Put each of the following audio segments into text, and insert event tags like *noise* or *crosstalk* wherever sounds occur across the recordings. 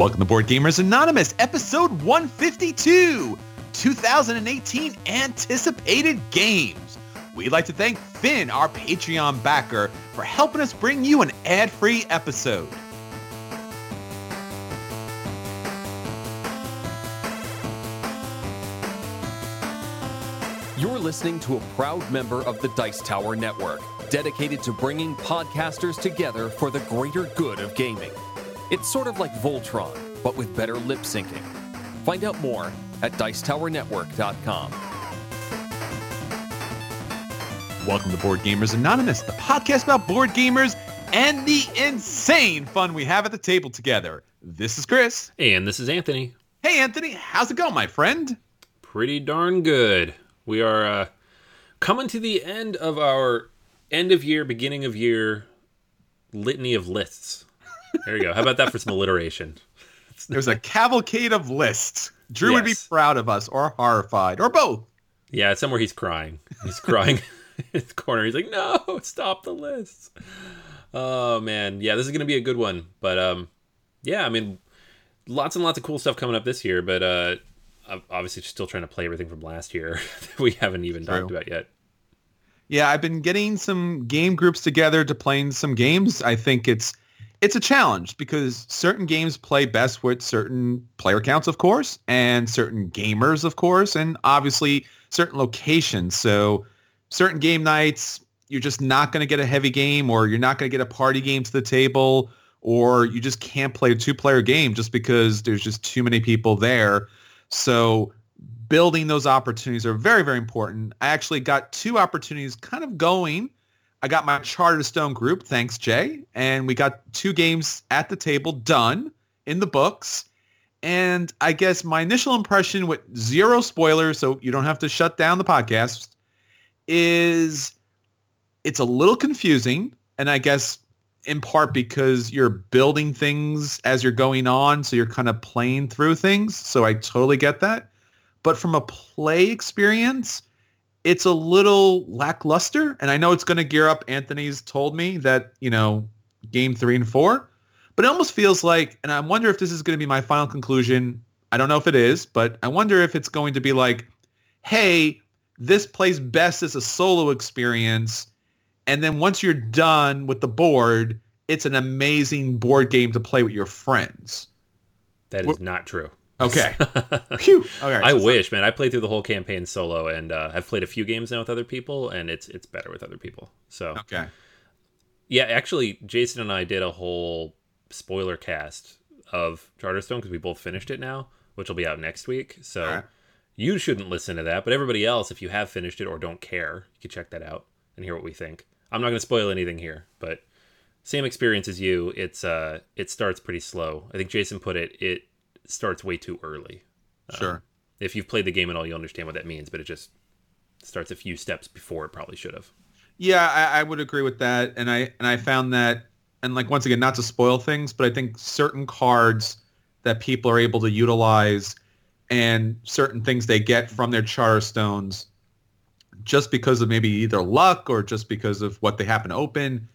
Welcome to Board Gamers Anonymous, episode 152, 2018 anticipated games. We'd like to thank Finn, our Patreon backer, for helping us bring you an ad-free episode. You're listening to a proud member of the Dice Tower Network, dedicated to bringing podcasters together for the greater good of gaming. It's sort of like Voltron, but with better lip syncing. Find out more at Dicetowernetwork.com. Welcome to Board Gamers Anonymous, the podcast about board gamers and the insane fun we have at the table together. This is Chris. And this is Anthony. Hey, Anthony, how's it going, my friend? Pretty darn good. We are uh, coming to the end of our end of year, beginning of year litany of lists. There you go. How about that for some alliteration? There's a cavalcade of lists. Drew would be proud of us or horrified or both. Yeah, somewhere he's crying. He's crying *laughs* in his corner. He's like, "No, stop the lists." Oh man, yeah, this is gonna be a good one. But um, yeah, I mean, lots and lots of cool stuff coming up this year. But uh, I'm obviously still trying to play everything from last year *laughs* that we haven't even True. talked about yet. Yeah, I've been getting some game groups together to playing some games. I think it's it's a challenge because certain games play best with certain player counts, of course, and certain gamers, of course, and obviously certain locations. So certain game nights, you're just not going to get a heavy game or you're not going to get a party game to the table or you just can't play a two-player game just because there's just too many people there. So building those opportunities are very, very important. I actually got two opportunities kind of going. I got my Charterstone group, thanks Jay, and we got two games at the table done in the books. And I guess my initial impression with zero spoilers, so you don't have to shut down the podcast, is it's a little confusing. And I guess in part because you're building things as you're going on, so you're kind of playing through things. So I totally get that. But from a play experience, it's a little lackluster. And I know it's going to gear up. Anthony's told me that, you know, game three and four. But it almost feels like, and I wonder if this is going to be my final conclusion. I don't know if it is, but I wonder if it's going to be like, hey, this plays best as a solo experience. And then once you're done with the board, it's an amazing board game to play with your friends. That is not true. Okay. *laughs* Phew. Okay. I wish, man. I played through the whole campaign solo, and uh, I've played a few games now with other people, and it's it's better with other people. So Okay. yeah, actually, Jason and I did a whole spoiler cast of Charterstone because we both finished it now, which will be out next week. So Alright. you shouldn't listen to that, but everybody else, if you have finished it or don't care, you can check that out and hear what we think. I'm not going to spoil anything here, but same experience as you. It's uh, it starts pretty slow. I think Jason put it. It starts way too early. Um, sure. If you've played the game at all, you'll understand what that means. But it just starts a few steps before it probably should have. Yeah, I, I would agree with that, and I and I found that, and like once again, not to spoil things, but I think certain cards that people are able to utilize, and certain things they get from their charter stones, just because of maybe either luck or just because of what they happen to open,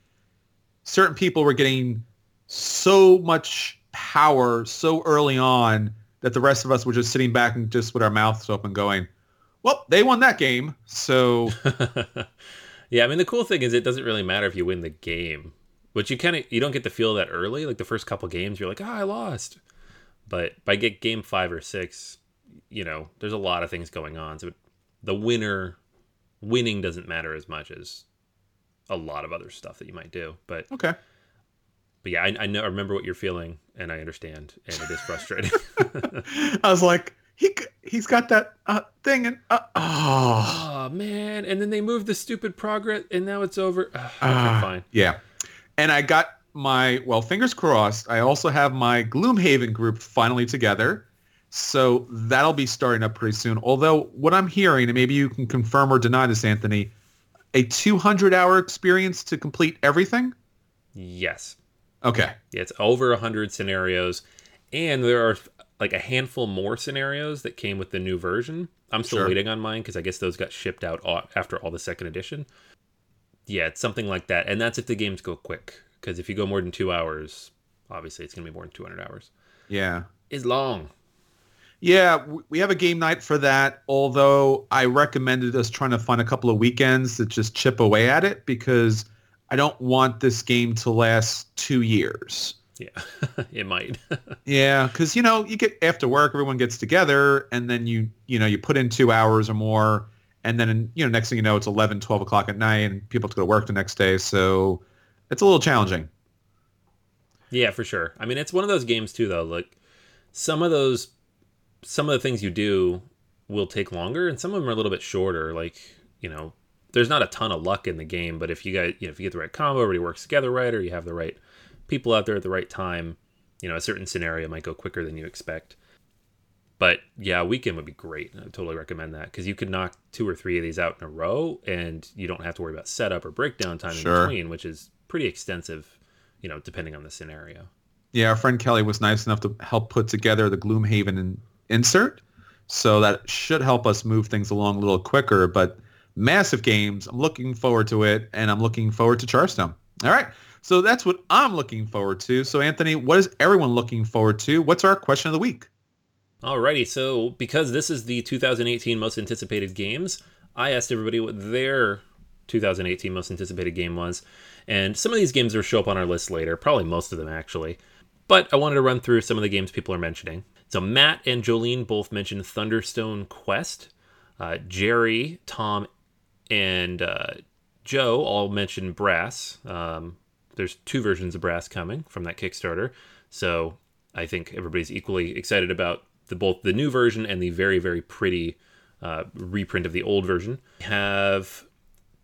certain people were getting so much power so early on that the rest of us were just sitting back and just with our mouths open, going, "Well, they won that game, so." *laughs* yeah, I mean the cool thing is it doesn't really matter if you win the game, which you kind of you don't get to feel that early. Like the first couple games, you're like, oh, I lost, but by get game five or six, you know, there's a lot of things going on. So the winner winning doesn't matter as much as a lot of other stuff that you might do. But Okay. But yeah, I, I know I remember what you're feeling, and I understand, and it is frustrating. *laughs* I was like, he he's got that uh, thing, and uh, oh, oh man! And then they moved the stupid progress, and now it's over. Ugh, Ah, fine. yeah. And I got my well, fingers crossed. I also have my Gloomhaven group finally together, so that'll be starting up pretty soon. Although what I'm hearing, and maybe you can confirm or deny this, Anthony, a 200 hour experience to complete everything. Yes. Okay. Yeah, it's over 100 scenarios and there are like a handful more scenarios that came with the new version i'm still Sure. waiting on mine because i guess those got shipped out after all the second edition yeah it's something like that and that's if the games go quick because if you go more than two hours obviously it's going to be more than 200 hours Yeah. is long. Yeah, we have a game night for that. Although I recommended us trying to find a couple of weekends to just chip away at it because I don't want this game to last two years. Yeah, *laughs* it might. *laughs* Yeah, because you know you get after work, everyone gets together, and then you you know you put in two hours or more, and then you know next thing you know it's 11, 12 o'clock at night, and people have to go to work the next day, so it's a little challenging. yeah, for sure. I mean, it's one of those games too, though. Like some of those, some of the things you do will take longer, and some of them are a little bit shorter. Like you know, there's not a ton of luck in the game, but if you guys, you know, if you get the right combo, everybody works together right, or you have the right people out there at the right time, you know, a certain scenario might go quicker than you expect. But yeah, weekend would be great. I totally recommend that because you could knock two or three of these out in a row, and you don't have to worry about setup or breakdown time Sure. in between, which is pretty extensive, you know, depending on the scenario. Yeah, our friend Kelly was nice enough to help put together the Gloomhaven in- insert, so that should help us move things along a little quicker. But massive games, I'm looking forward to it, and I'm looking forward to Charstone. All right, so that's what I'm looking forward to. So Anthony, what is everyone looking forward to? What's our question of the week? Alrighty, so because this is the 2018 most anticipated games, I asked everybody what their 2018 most anticipated game was, and some of these games will show up on our list later, probably most of them actually. But I wanted to run through some of the games people are mentioning. So Matt and Jolene both mentioned Thunderstone Quest. Uh, Jerry, Tom, and uh, Joe all mentioned Brass. Um, there's two versions of Brass coming from that Kickstarter, so I think everybody's equally excited about the both the new version and the very very pretty uh, reprint of the old version. We have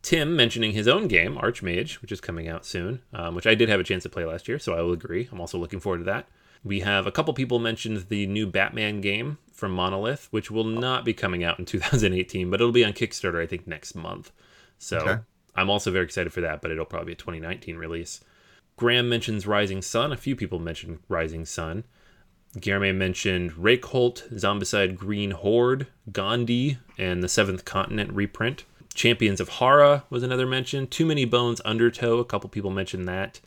Tim mentioning his own game Archmage, which is coming out soon, um, which I did have a chance to play last year, so I will agree. I'm also looking forward to that. We have a couple people mentioned the new Batman game from Monolith, which will not be coming out in *laughs* 2018, but it'll be on Kickstarter I think next month. So Okay. I'm also very excited for that, but it'll probably be a 2019 release. Graham mentions Rising Sun. A few people mentioned Rising Sun. Guillermo mentioned Reykholt, Zombicide Green Horde, Gandhi, and the Seventh Continent reprint. Champions of Hara was another mention. Too Many Bones Undertow, a couple people mentioned that.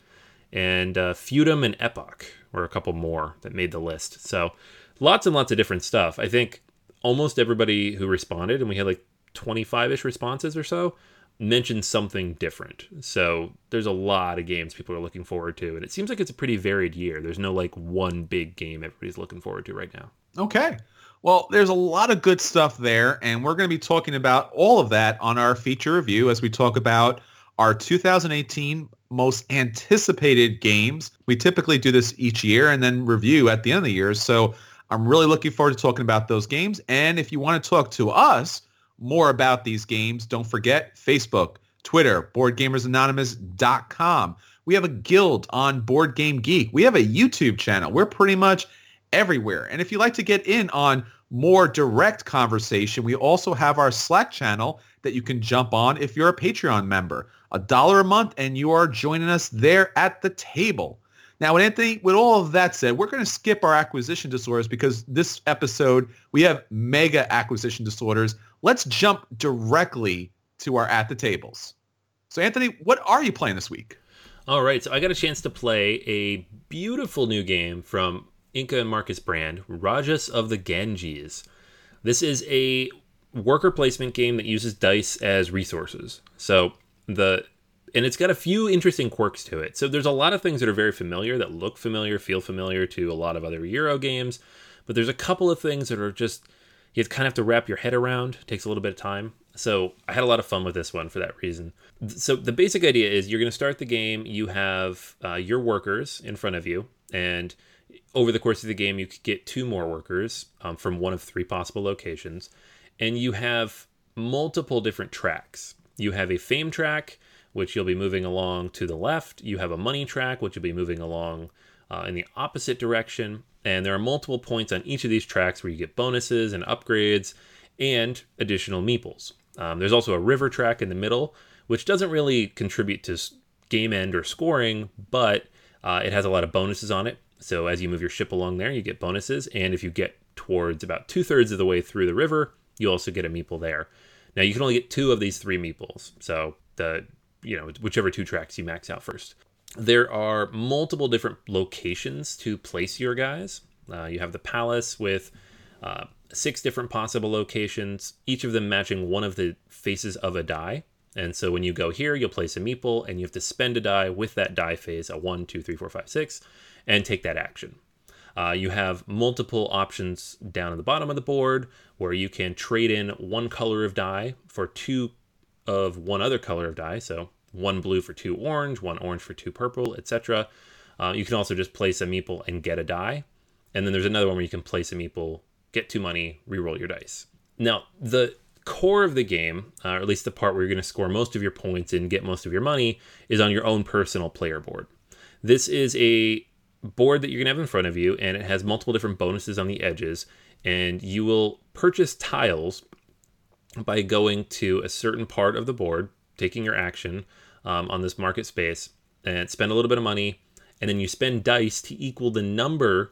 And uh, Feudum and Epoch were a couple more that made the list. So lots and lots of different stuff. I think almost everybody who responded, and we had like 25 ish responses or so, mentioned something different. So there's a lot of games people are looking forward to, and it seems like it's a pretty varied year. There's no like one big game everybody's looking forward to right now. Okay. Well, there's a lot of good stuff there, and we're going to be talking about all of that on our feature review as we talk about our 2018 most anticipated games. We typically do this each year and then review at the end of the year. So I'm really looking forward to talking about those games. And if you want to talk to us more about these games, don't forget Facebook, Twitter, BoardGamersAnonymous.com. We have a guild on Board Game Geek. We have a YouTube channel. We're pretty much everywhere. And if you'd like to get in on more direct conversation, we also have our Slack channel that you can jump on if you're a Patreon member. A dollar a month and you are joining us there at the table. Now, Anthony, with all of that said, we're going to skip our acquisition disorders because this episode, we have mega acquisition disorders. Let's jump directly to our at the tables. So, Anthony, what are you playing this week? All right, so I got a chance to play a beautiful new game from Inka and Markus Brand, Rajas of the Ganges. This is a worker placement game that uses dice as resources. So the and it's got a few interesting quirks to it. So there's a lot of things that are very familiar that look familiar, feel familiar to a lot of other Euro games, but there's a couple of things that are just you kind of have to wrap your head around. It takes a little bit of time. So I had a lot of fun with this one for that reason. So the basic idea is you're going to start the game. You have uh, your workers in front of you, and over the course of the game, you could get two more workers um, from one of three possible locations, and you have multiple different tracks. You have a fame track, which you'll be moving along to the left. You have a money track, which you'll be moving along uh, in the opposite direction. And there are multiple points on each of these tracks where you get bonuses and upgrades and additional meeples. Um, there's also a river track in the middle, which doesn't really contribute to game end or scoring, but uh, it has a lot of bonuses on it. So as you move your ship along there, you get bonuses. And if you get towards about two thirds of the way through the river, you also get a meeple there. Now you can only get two of these three meeples. So the you know whichever two tracks you max out first. There are multiple different locations to place your guys. Uh, you have the palace with uh, six different possible locations, each of them matching one of the faces of a die. And so when you go here, you'll place a meeple and you have to spend a die with that die phase, a one, two, three, four, five, six, and take that action. Uh, you have multiple options down at the bottom of the board where you can trade in one color of die for two of one other color of die. So one blue for two orange, one orange for two purple, etc. Uh, you can also just place a meeple and get a die. And then there's another one where you can place a meeple, get two money, re-roll your dice. Now, the core of the game, uh, or at least the part where you're going to score most of your points and get most of your money, is on your own personal player board. This is a board that you're going to have in front of you, and it has multiple different bonuses on the edges. And you will purchase tiles by going to a certain part of the board, taking your action um, on this market space, and spend a little bit of money, and then you spend dice to equal the number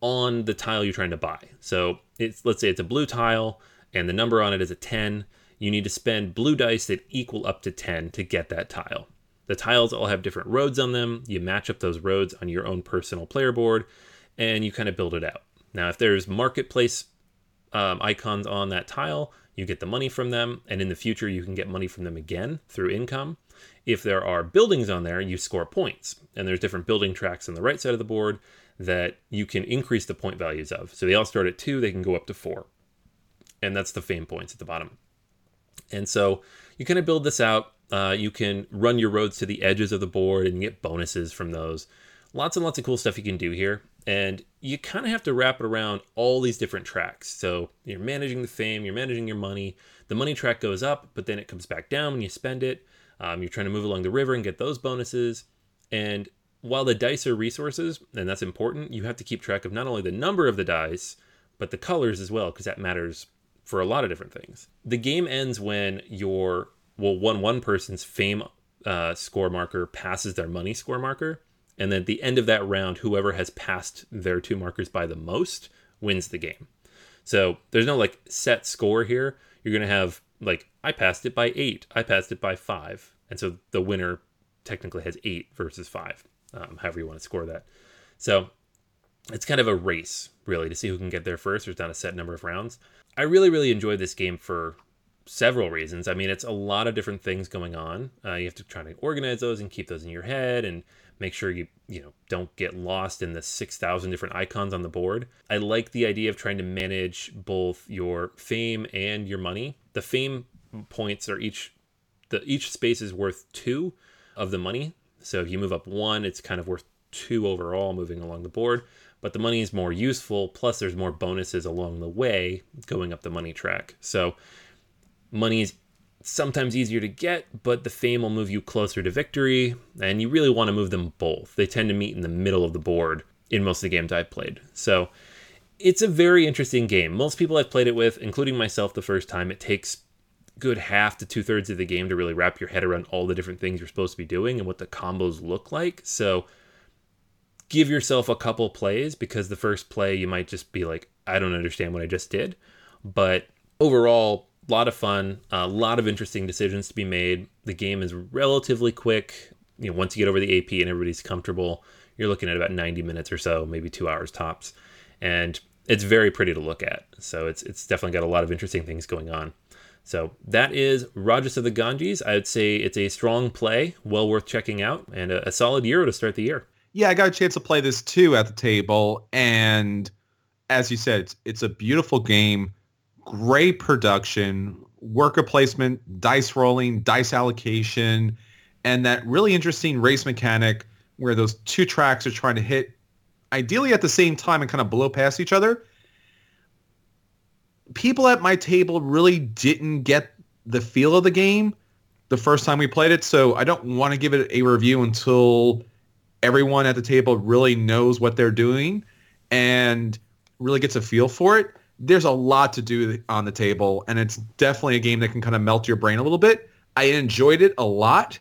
on the tile you're trying to buy. So it's let's say it's a blue tile, and the number on it is a 10. You need to spend blue dice that equal up to 10 to get that tile. The tiles all have different roads on them. You match up those roads on your own personal player board, and you kind of build it out. Now, if there's marketplace um, icons on that tile, you get the money from them, and in the future, you can get money from them again through income. If there are buildings on there, you score points, and there's different building tracks on the right side of the board that you can increase the point values of. So they all start at two, they can go up to four, and that's the fame points at the bottom. And so you kind of build this out. Uh, you can run your roads to the edges of the board and get bonuses from those. Lots and lots of cool stuff you can do here and you kind of have to wrap it around all these different tracks. So you're managing the fame, you're managing your money. The money track goes up, but then it comes back down when you spend it. Um, you're trying to move along the river and get those bonuses. And while the dice are resources, and that's important, you have to keep track of not only the number of the dice, but the colors as well, because that matters for a lot of different things. The game ends when your well, one one person's fame uh, score marker passes their money score marker and then at the end of that round, whoever has passed their two markers by the most wins the game. So there's no like set score here. You're gonna have like I passed it by eight, I passed it by five, and so the winner technically has eight versus five, um, however you want to score that. So it's kind of a race really to see who can get there first. There's not a set number of rounds. I really really enjoyed this game for several reasons. I mean, it's a lot of different things going on. Uh, you have to try to organize those and keep those in your head and make sure you you know don't get lost in the 6000 different icons on the board. I like the idea of trying to manage both your fame and your money. The fame points are each the each space is worth two of the money. So if you move up one it's kind of worth two overall moving along the board. But the money is more useful plus there's more bonuses along the way going up the money track. So money is sometimes easier to get, but the fame will move you closer to victory, and you really want to move them both. They tend to meet in the middle of the board in most of the games I've played. So it's a very interesting game. Most people I've played it with, including myself the first time, it takes good half to two thirds of the game to really wrap your head around all the different things you're supposed to be doing and what the combos look like. So give yourself a couple plays because the first play you might just be like, I don't understand what I just did. But overall, a lot of fun, a lot of interesting decisions to be made. The game is relatively quick. You know, once you get over the AP and everybody's comfortable, you're looking at about 90 minutes or so, maybe two hours tops, and it's very pretty to look at. So it's it's definitely got a lot of interesting things going on. So that is Rajas of the Ganges. I would say it's a strong play, well worth checking out, and a, a solid Euro to start the year. Yeah, I got a chance to play this too at the table, and as you said, it's, it's a beautiful game great production, worker placement, dice rolling, dice allocation, and that really interesting race mechanic where those two tracks are trying to hit ideally at the same time and kind of blow past each other. People at my table really didn't get the feel of the game the first time we played it, so I don't want to give it a review until everyone at the table really knows what they're doing and really gets a feel for it there's a lot to do on the table, and it's definitely a game that can kind of melt your brain a little bit. I enjoyed it a lot,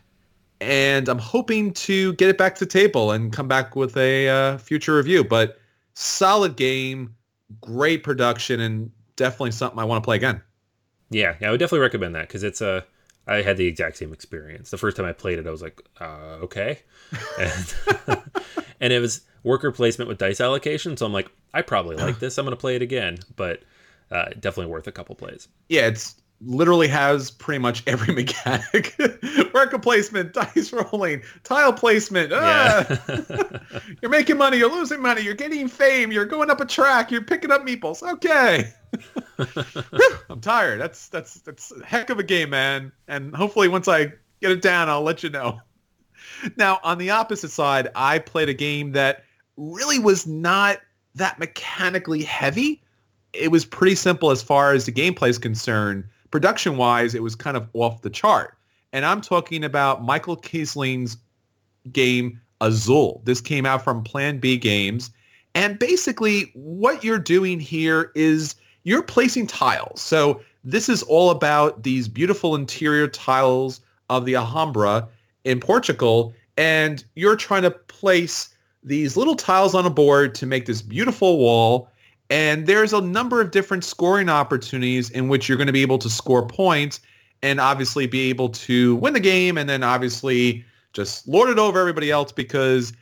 and I'm hoping to get it back to the table and come back with a uh, future review. But solid game, great production, and definitely something I want to play again. Yeah, yeah, I would definitely recommend that because it's a. I had the exact same experience. The first time I played it, I was like, uh, okay, *laughs* and, and it was worker placement with dice allocation. So I'm like, I probably like *sighs* this. I'm going to play it again, but uh, definitely worth a couple plays. Yeah, it's literally has pretty much *laughs* every mechanic *laughs* worker placement *laughs* dice rolling tile placement ah! yeah. you're making money you're losing money you're getting fame you're going up a track you're picking up meeples okay i'm tired that's that's that's a heck of a game man and hopefully once i get it down i'll let you know now on the opposite side i played a game that really was not that mechanically heavy it was pretty simple as far as the gameplay is concerned production wise, it was kind of off the chart. And I'm talking about Michael Kiesling's game Azul. This came out from Plan B Games. And basically what you're doing here is you're placing tiles. So this is all about these beautiful interior tiles of the Alhambra in Portugal. And you're trying to place these little tiles on a board to make this beautiful wall and there's a number of different scoring opportunities in which you're going to be able to score points and obviously be able to win the game and then obviously just lord it over everybody else because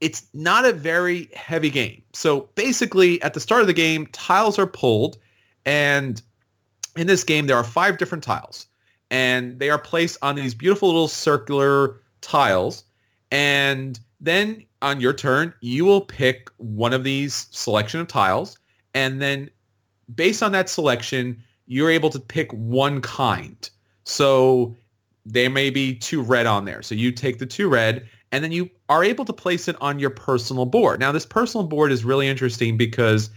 it's not a very heavy game. So basically at the start of the game, tiles are pulled and in this game there are five different tiles and they are placed on these beautiful little circular tiles and then on your turn you will pick one of these selection of tiles and then based on that selection, you're able to pick one kind. So there may be two red on there. So you take the two red and then you are able to place it on your personal board. Now this personal board is really interesting because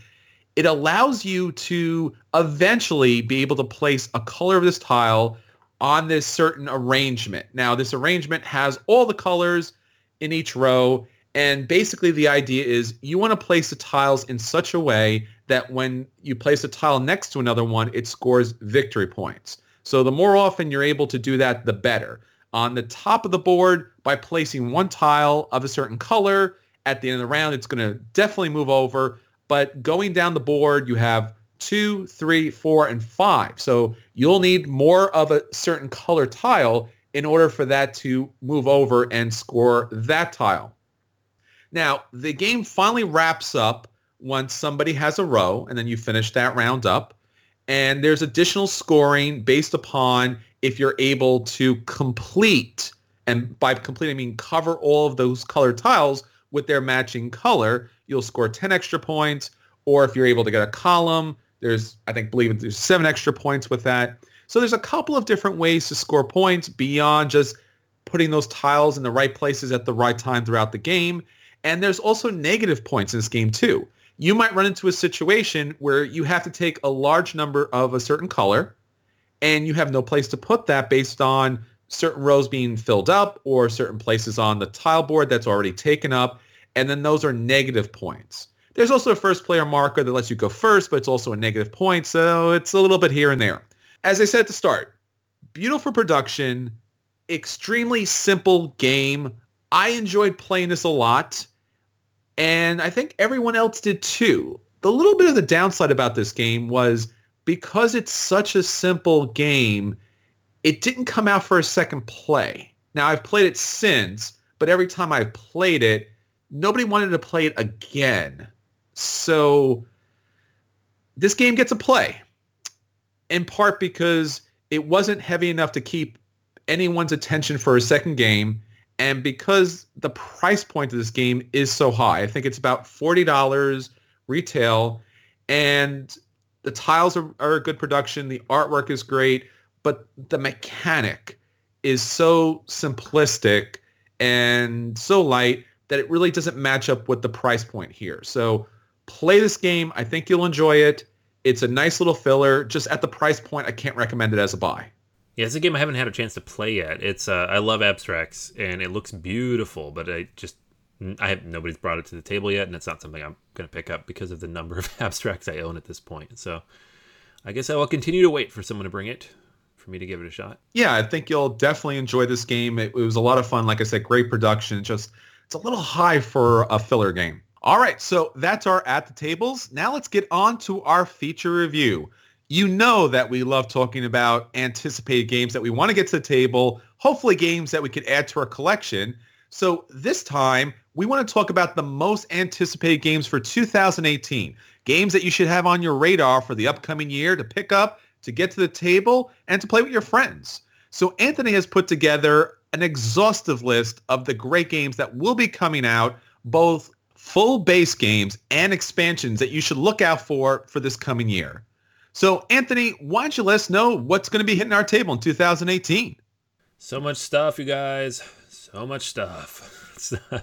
it allows you to eventually be able to place a color of this tile on this certain arrangement. Now this arrangement has all the colors in each row and basically the idea is you want to place the tiles in such a way that when you place a tile next to another one, it scores victory points. So the more often you're able to do that, the better. On the top of the board, by placing one tile of a certain color, at the end of the round, it's going to definitely move over. But going down the board, you have two, three, four, and five. So you'll need more of a certain color tile in order for that to move over and score that tile. Now, the game finally wraps up once somebody has a row and then you finish that round up. And there's additional scoring based upon if you're able to complete, and by complete I mean cover all of those colored tiles with their matching color, you'll score 10 extra points. Or if you're able to get a column, there's, I think, believe it, there's seven extra points with that. So there's a couple of different ways to score points beyond just putting those tiles in the right places at the right time throughout the game. And there's also negative points in this game too you might run into a situation where you have to take a large number of a certain color and you have no place to put that based on certain rows being filled up or certain places on the tile board that's already taken up. And then those are negative points. There's also a first player marker that lets you go first, but it's also a negative point. So it's a little bit here and there. As I said at the start, beautiful production, extremely simple game. I enjoyed playing this a lot. And I think everyone else did too. The little bit of the downside about this game was because it's such a simple game, it didn't come out for a second play. Now I've played it since, but every time I've played it, nobody wanted to play it again. So this game gets a play in part because it wasn't heavy enough to keep anyone's attention for a second game and because the price point of this game is so high, I think it's about $40 retail. And the tiles are, are a good production. The artwork is great. But the mechanic is so simplistic and so light that it really doesn't match up with the price point here. So play this game. I think you'll enjoy it. It's a nice little filler. Just at the price point, I can't recommend it as a buy. Yeah, it's a game I haven't had a chance to play yet. It's uh, I love abstracts and it looks beautiful, but I just I have nobody's brought it to the table yet, and it's not something I'm going to pick up because of the number *laughs* of abstracts I own at this point. So I guess I will continue to wait for someone to bring it for me to give it a shot. Yeah, I think you'll definitely enjoy this game. It, it was a lot of fun. Like I said, great production. Just it's a little high for a filler game. All right, so that's our at the tables. Now let's get on to our feature review you know that we love talking about anticipated games that we want to get to the table, hopefully games that we could add to our collection. So this time we want to talk about the most anticipated games for 2018. Games that you should have on your radar for the upcoming year to pick up, to get to the table, and to play with your friends. So Anthony has put together an exhaustive list of the great games that will be coming out, both full base games and expansions that you should look out for for this coming year. So Anthony, why don't you let us know what's going to be hitting our table in 2018? So much stuff, you guys. So much stuff. *laughs* uh,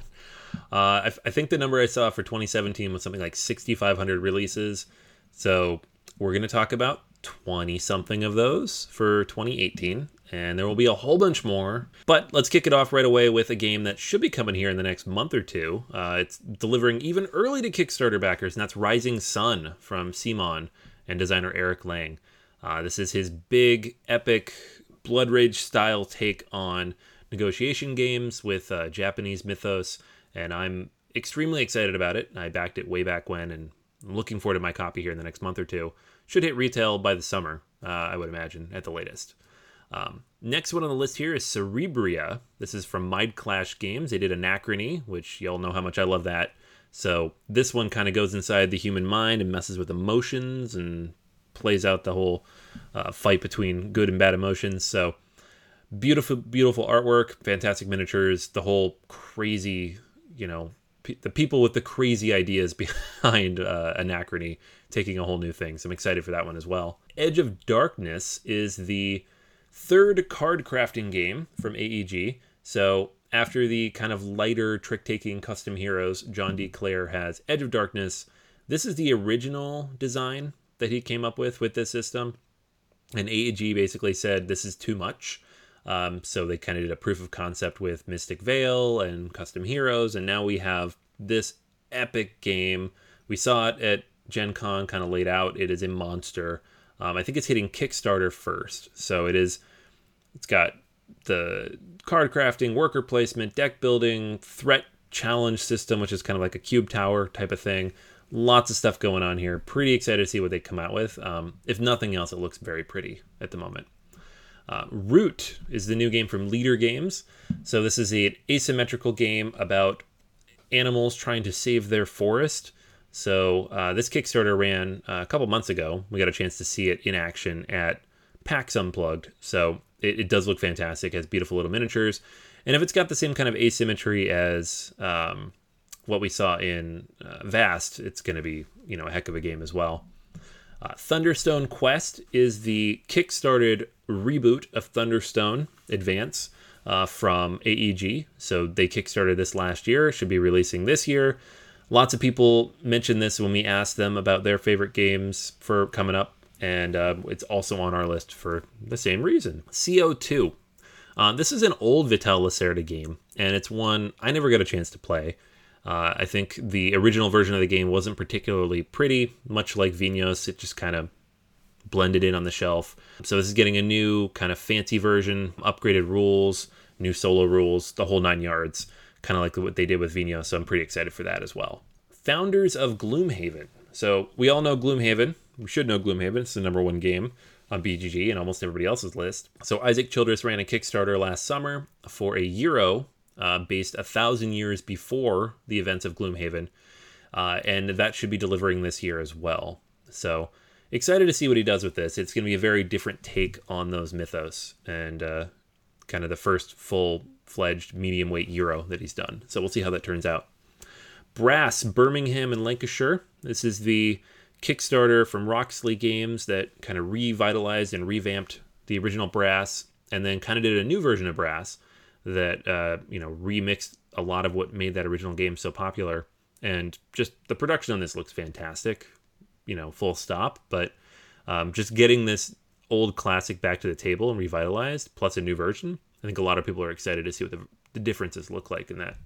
I, I think the number I saw for 2017 was something like 6,500 releases. So we're going to talk about 20 something of those for 2018 and there will be a whole bunch more. But let's kick it off right away with a game that should be coming here in the next month or two. Uh, it's delivering even early to Kickstarter backers, and that's Rising Sun from CMON and designer Eric Lang. Uh, this is his big, epic, Blood Rage style take on negotiation games with uh, Japanese mythos, and I'm extremely excited about it. I backed it way back when, and I'm looking forward to my copy here in the next month or two. Should hit retail by the summer, uh, I would imagine, at the latest. Um, next one on the list here is Cerebria. This is from Mindclash Games. They did Anachrony, which y'all know how much I love that. So this one kind of goes inside the human mind and messes with emotions and plays out the whole uh, fight between good and bad emotions. So beautiful, beautiful artwork, fantastic miniatures, the whole crazy, you know, the people with the crazy ideas *laughs* behind uh, Anachrony taking a whole new thing. So I'm excited for that one as well. Edge of Darkness is the third card crafting game from AEG. So after the kind of lighter trick taking custom heroes, John D. Clair has Edge of Darkness. This is the original design that he came up with with this system. And AEG basically said this is too much. Um, so they kind of did a proof of concept with Mystic Vale and custom heroes. And now we have this epic game. We saw it at Gen Con kind of laid out. It is a monster. Um, I think it's hitting Kickstarter first, so it is. It's got the card crafting, worker placement, deck building, threat challenge system, which is kind of like a cube tower type of thing. Lots of stuff going on here. Pretty excited to see what they come out with. Um, if nothing else, it looks very pretty at the moment. Uh, Root is the new game from Leder Games. So this is an asymmetrical game about animals trying to save their forest. So uh, this Kickstarter ran uh, a couple months ago. We got a chance to see it in action at PAX Unplugged. So it, it, does look fantastic. It has beautiful little miniatures, and if it's got the same kind of asymmetry as um, what we saw in uh, Vast, it's going to be you know a heck of a game as well. Uh, Thunderstone Quest is the kickstarted reboot of Thunderstone Advance uh, from AEG. So they kickstarted this last year. Should be releasing this year. Lots of people mentioned this when we asked them about their favorite games for coming up, and uh, it's also on our list for the same reason. CO2. Uh, this is an old Vital Lacerda game, and it's one I never got a chance to play. Uh, I think the original version of the game wasn't particularly pretty, much like Vinhos. It just kind of blended in on the shelf. So this is getting a new kind of fancy version, upgraded rules, new solo rules, the whole nine yards kind of like what they did with Vinhos. So I'm pretty excited for that as well. Founders of Gloomhaven. So we all know Gloomhaven. We should know Gloomhaven. It's the number one game on BGG and almost everybody else's list. So Isaac Childres ran a Kickstarter last summer for a Euro uh, based a thousand years before the events of Gloomhaven, uh, and that should be delivering this year as well. So excited to see what he does with this. It's going to be a very different take on those mythos and uh, kind of the first full fledged medium weight Euro that he's done. So we'll see how that turns out. Brass, Birmingham and Lancashire. This is the Kickstarter from Roxley Games that kind of revitalized and revamped the original Brass, and then kind of did a new version of Brass that uh, you know remixed a lot of what made that original game so popular. And just the production on this looks fantastic, you know, full stop. But um, just getting this old classic back to the table and revitalized, plus a new version, I think a lot of people are excited to see what the, the differences look like in that.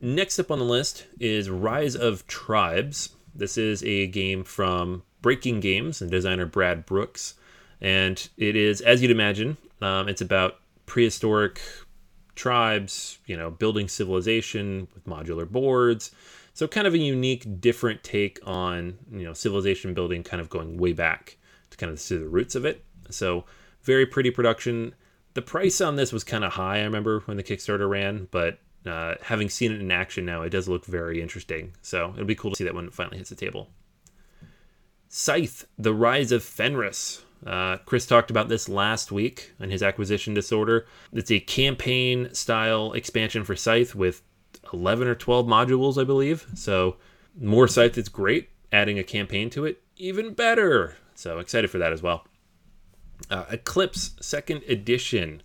Next up on the list is Rise of Tribes. This is a game from Breaking Games and designer Brad Brooks. And it is, as you'd imagine, um, it's about prehistoric tribes, you know, building civilization with modular boards. So kind of a unique, different take on, you know, civilization building kind of going way back to kind of see the roots of it. So very pretty production the price on this was kind of high. I remember when the Kickstarter ran, but uh, having seen it in action now, it does look very interesting. So it'll be cool to see that when it finally hits the table. Scythe: The Rise of Fenris. Uh, Chris talked about this last week on his acquisition disorder. It's a campaign style expansion for Scythe with 11 or 12 modules, I believe. So more Scythe is great. Adding a campaign to it, even better. So excited for that as well. Uh, Eclipse second edition.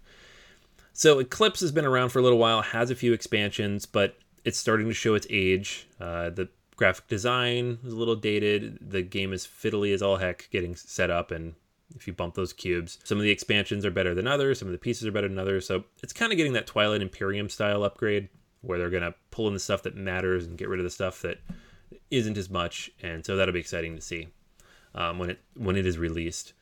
So Eclipse has been around for a little while, has a few expansions, but it's starting to show its age. Uh, the graphic design is a little dated. The game is fiddly as all heck getting set up, and if you bump those cubes, some of the expansions are better than others. Some of the pieces are better than others. So it's kind of getting that Twilight Imperium style upgrade where they're going to pull in the stuff that matters and get rid of the stuff that isn't as much. And so that'll be exciting to see um, when it when it is released.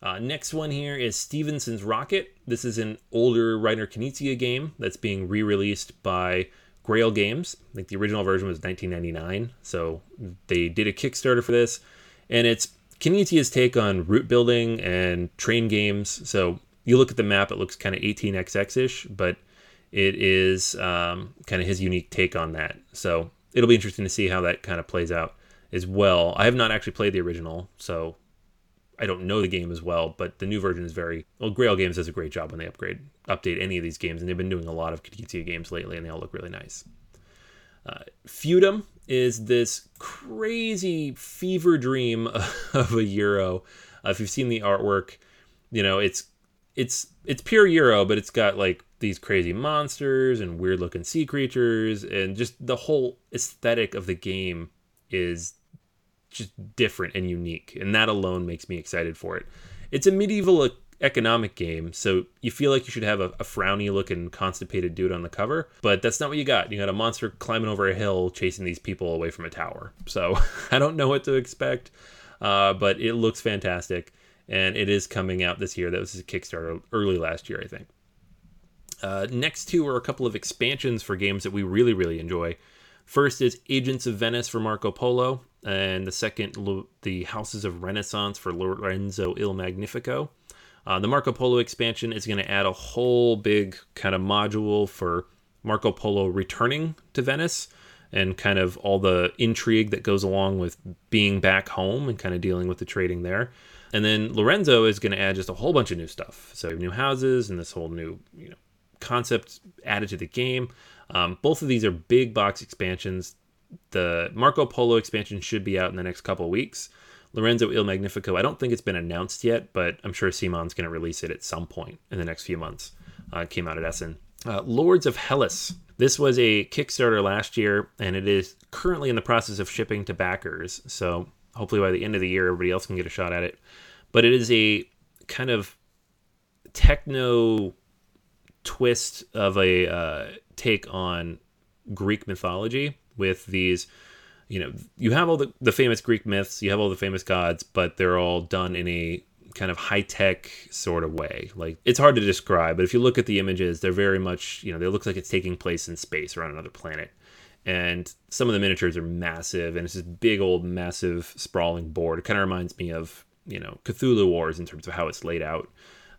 Uh, next one here is Stephenson's Rocket. This is an older Reiner Knizia game that's being re-released by Grail Games. I think the original version was 1999, so they did a Kickstarter for this, and it's Knizia's take on route building and train games. So you look at the map, it looks kind of 18xx-ish, but it is um, kind of his unique take on that. So it'll be interesting to see how that kind of plays out as well. I have not actually played the original, so I don't know the game as well, but the new version is very well. Grail Games does a great job when they upgrade, update any of these games, and they've been doing a lot of Knizia games lately, and they all look really nice. Uh, Feudum is this crazy fever dream *laughs* of a Euro. Uh, if you've seen the artwork, you know it's it's it's pure Euro, but it's got like these crazy monsters and weird looking sea creatures, and just the whole aesthetic of the game is just different and unique, and that alone makes me excited for it. It's a medieval economic game, so you feel like you should have a, a, frowny looking constipated dude on the cover, but that's not what you got. You got a monster climbing over a hill chasing these people away from a tower. So *laughs* I don't know what to expect, uh, but it looks fantastic, and it is coming out this year. That was a Kickstarter early last year, I think. Uh, next two are a couple of expansions for games that we really, really enjoy. First is Agents of Venice for Marco Polo, and the second, The Houses of Renaissance for Lorenzo Il Magnifico. Uh, the Marco Polo expansion is going to add a whole big kind of module for Marco Polo returning to Venice and kind of all the intrigue that goes along with being back home and kind of dealing with the trading there. And then Lorenzo is going to add just a whole bunch of new stuff. So new houses and this whole new, you know, concept added to the game. Um, both of these are big box expansions. The Marco Polo expansion should be out in the next couple weeks. Lorenzo Il Magnifico, I don't think it's been announced yet, but I'm sure CMON's going to release it at some point in the next few months. Uh, came out at Essen. Uh, Lords of Hellas. This was a Kickstarter last year, and it is currently in the process of shipping to backers. So hopefully by the end of the year, everybody else can get a shot at it. But it is a kind of techno twist of a uh, take on Greek mythology with these you know you have all the, the famous greek myths you have all the famous gods but they're all done in a kind of high-tech sort of way like it's hard to describe but if you look at the images they're very much you know they look like it's taking place in space or on another planet and some of the miniatures are massive and it's this big old massive sprawling board it kind of reminds me of you know cthulhu wars in terms of how it's laid out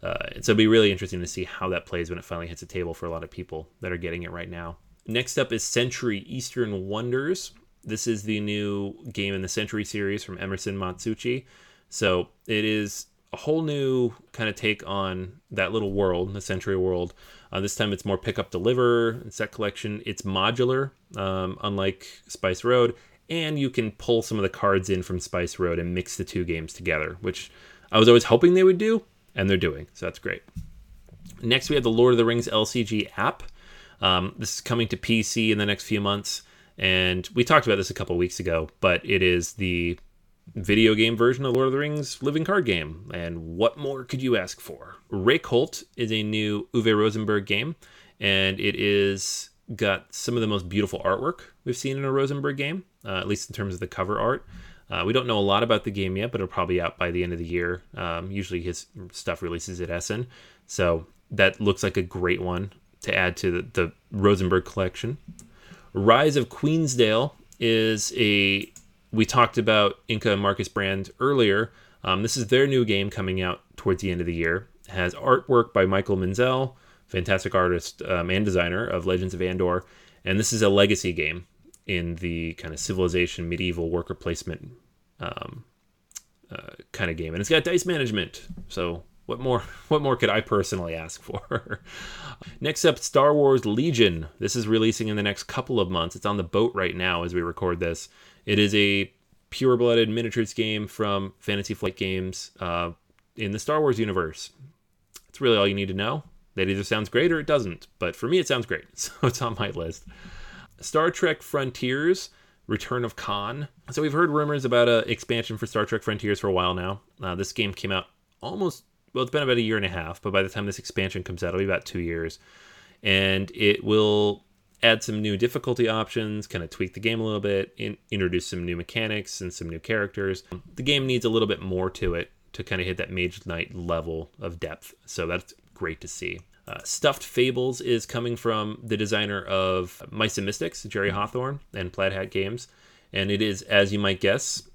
uh, and so it'll be really interesting to see how that plays when it finally hits the table for a lot of people that are getting it right now. Next up is Century Eastern Wonders. This is the new game in the Century series from Emerson Matsuuchi. So it is a whole new kind of take on that little world, the Century world. Uh, this time it's more pick up deliver and set collection. It's modular, um, unlike Spice Road, and you can pull some of the cards in from Spice Road and mix the two games together, which I was always hoping they would do, and they're doing. So that's great. Next, we have the Lord of the Rings LCG app. Um, this is coming to PC in the next few months, and we talked about this a couple weeks ago. But it is the video game version of Lord of the Rings living card game, and what more could you ask for? Reykholt is a new Uwe Rosenberg game, and it is got some of the most beautiful artwork we've seen in a Rosenberg game, uh, at least in terms of the cover art. Uh, we don't know a lot about the game yet, but it'll probably out by the end of the year. Um, usually his stuff releases at Essen. So that looks like a great one to add to the, the Rosenberg collection. Rise of Queensdale is a. We talked about Inka and Markus Brand earlier. Um, this is their new game coming out towards the end of the year. It has artwork by Michael Menzel, fantastic artist um, and designer of Legends of Andor, and this is a legacy game in the kind of civilization medieval worker placement um, uh, kind of game, and it's got dice management. So what more? *laughs* What more could I personally ask for? *laughs* next up, Star Wars Legion. This is releasing in the next couple of months. It's on the boat right now as we record this. It is a pure-blooded miniatures game from Fantasy Flight Games uh, in the Star Wars universe. That's really all you need to know. That either sounds great or it doesn't. But for me, it sounds great, *laughs* so it's on my list. Star Trek Frontiers. Return of Khan. So we've heard rumors about a expansion for Star Trek Frontiers for a while now. Uh, this game came out almost well, it's been about a year and a half, but by the time this expansion comes out, it'll be about two years, and it will add some new difficulty options, kind of tweak the game a little bit, in, introduce some new mechanics and some new characters. The game needs a little bit more to it to kind of hit that Mage Knight level of depth, so that's great to see. Uh, Stuffed Fables is coming from the designer of Mice and Mystics, Jerry Hawthorne, and Plaid Hat Games. And it is, as you might guess,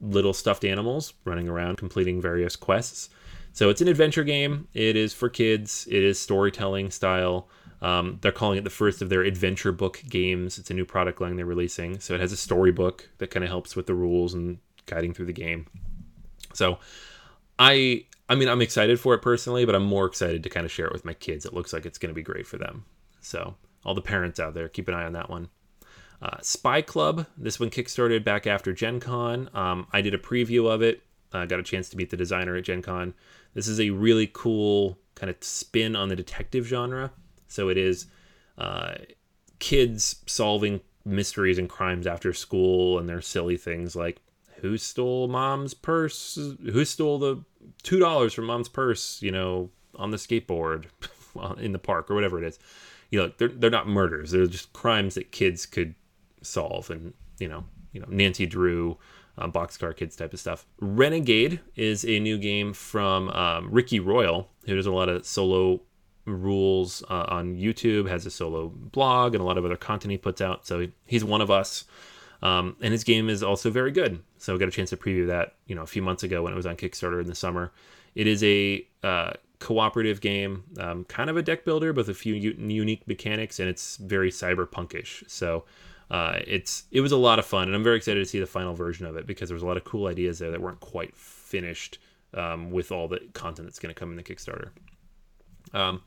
little stuffed animals running around completing various quests. So it's an adventure game. It is for kids. It is storytelling style. Um, they're calling it the first of their adventure book games. It's a new product line they're releasing. So it has a storybook that kind of helps with the rules and guiding through the game. So I I mean I'm excited for it personally, but I'm more excited to kind of share it with my kids. It looks like it's going to be great for them. So all the parents out there, keep an eye on that one. Uh, Spy Club. This one kickstarted back after Gen Con. Um, I did a preview of it. Uh, got a chance to meet the designer at Gen Con. This is a really cool kind of spin on the detective genre. So it is uh, kids solving mysteries and crimes after school, and they're silly things like who stole mom's purse? Who stole the two dollars from mom's purse? You know, on the skateboard *laughs* in the park or whatever it is. You know, they're they're not murders. They're just crimes that kids could solve, and you know, you know, Nancy Drew uh, Boxcar Kids type of stuff. Renegade is a new game from um, Ricky Royal, who does a lot of solo rules uh, on YouTube, has a solo blog, and a lot of other content he puts out. So he's one of us. Um, and his game is also very good. So I got a chance to preview that, you know, a few months ago when it was on Kickstarter in the summer. It is a uh, cooperative game, um, kind of a deck builder, with a few u- unique mechanics, and it's very cyberpunkish. So uh, it's it was a lot of fun, and I'm very excited to see the final version of it because there was a lot of cool ideas there that weren't quite finished um, with all the content that's going to come in the Kickstarter. Um,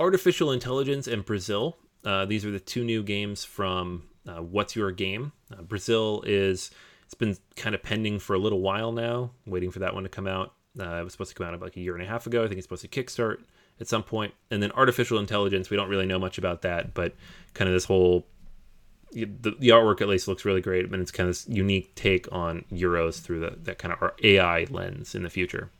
Artificial Intelligence and Brazil. Uh, these are the two new games from uh, What's Your Game. Uh, Brazil is it's been kind of pending for a little while now, waiting for that one to come out. Uh, it was supposed to come out about like a year and a half ago. I think it's supposed to kickstart at some point. And then artificial intelligence, we don't really know much about that, but kind of this whole the, the artwork at least looks really great, and it's kind of this unique take on Euros through the, that kind of AI lens in the future.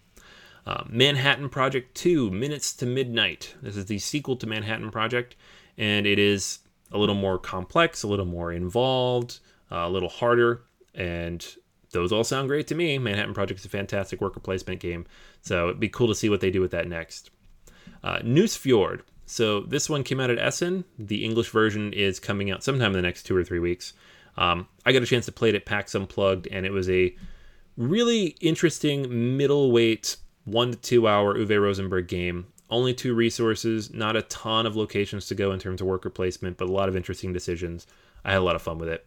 Uh, Manhattan Project 2, Minutes to Midnight. This is the sequel to Manhattan Project, and it is a little more complex, a little more involved, uh, a little harder, and those all sound great to me. Manhattan Project is a fantastic worker placement game, so it'd be cool to see what they do with that next. Uh, Nusfjord. So this one came out at Essen. The English version is coming out sometime in the next two or three weeks. Um, I got a chance to play it at PAX Unplugged, and it was a really interesting middleweight one to two hour Uwe Rosenberg game. Only two resources, not a ton of locations to go in terms of worker placement, but a lot of interesting decisions. I had a lot of fun with it.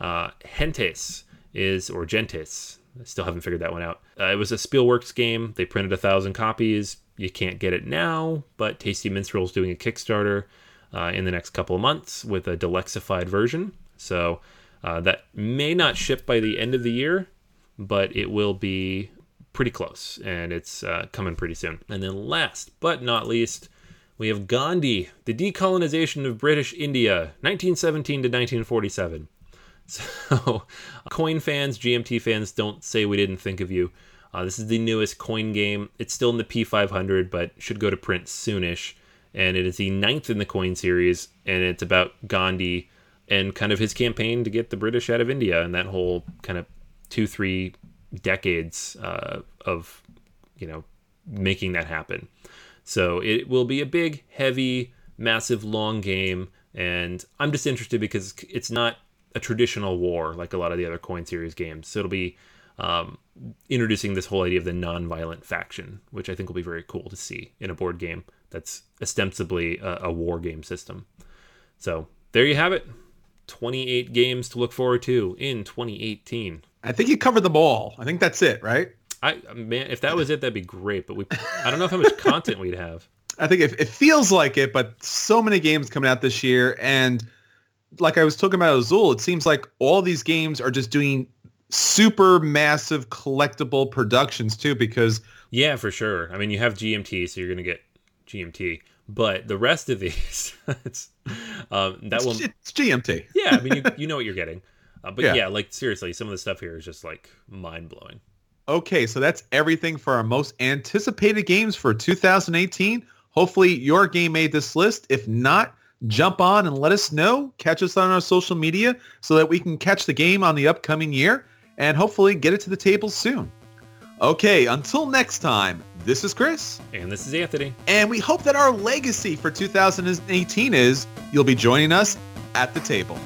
Uh, Gentes is, or Gentes, I still haven't figured that one out. Uh, it was a Spielworxx game. They printed a thousand copies. You can't get it now, but Tasty Minstrel is doing a Kickstarter uh, in the next couple of months with a deluxified version. So uh, that may not ship by the end of the year, but it will be pretty close, and it's uh, coming pretty soon. And then last but not least, we have Gandhi, the decolonization of British India, 1917 to 1947. *laughs* So, coin fans, GMT fans, don't say we didn't think of you. Uh, this is the newest coin game. It's still in the P500, but should go to print soonish. And it is the ninth in the coin series, and it's about Gandhi and kind of his campaign to get the British out of India and that whole kind of two, three decades uh, of, you know, making that happen. So it will be a big, heavy, massive, long game. And I'm just interested because it's not a traditional war like a lot of the other coin series games. So it'll be um, introducing this whole idea of the non-violent faction, which I think will be very cool to see in a board game that's ostensibly a, a war game system. So there you have it. 28 games to look forward to in 2018. I think you covered them all. I think that's it, right? I man, if that was it, that'd be great. But we, I don't know how much *laughs* content we'd have. I think it, it feels like it, but so many games coming out this year, and like I was talking about Azul, it seems like all these games are just doing super massive collectible productions too. Because yeah, for sure. I mean, you have GMT, so you're gonna get GMT, but the rest of these, *laughs* it's um, that it's, will it's GMT. yeah, I mean, you, you know what you're getting. Uh, but Yeah. yeah. like seriously, some of the stuff here is just like mind blowing. Okay, so that's everything for our most anticipated games for 2018. Hopefully your game made this list. If not, jump on and let us know. Catch us on our social media so that we can catch the game on the upcoming year and hopefully get it to the table soon. Okay, until next time, this is Chris, And this is Anthony. and we hope that our legacy for 2018 is you'll be joining us at the table.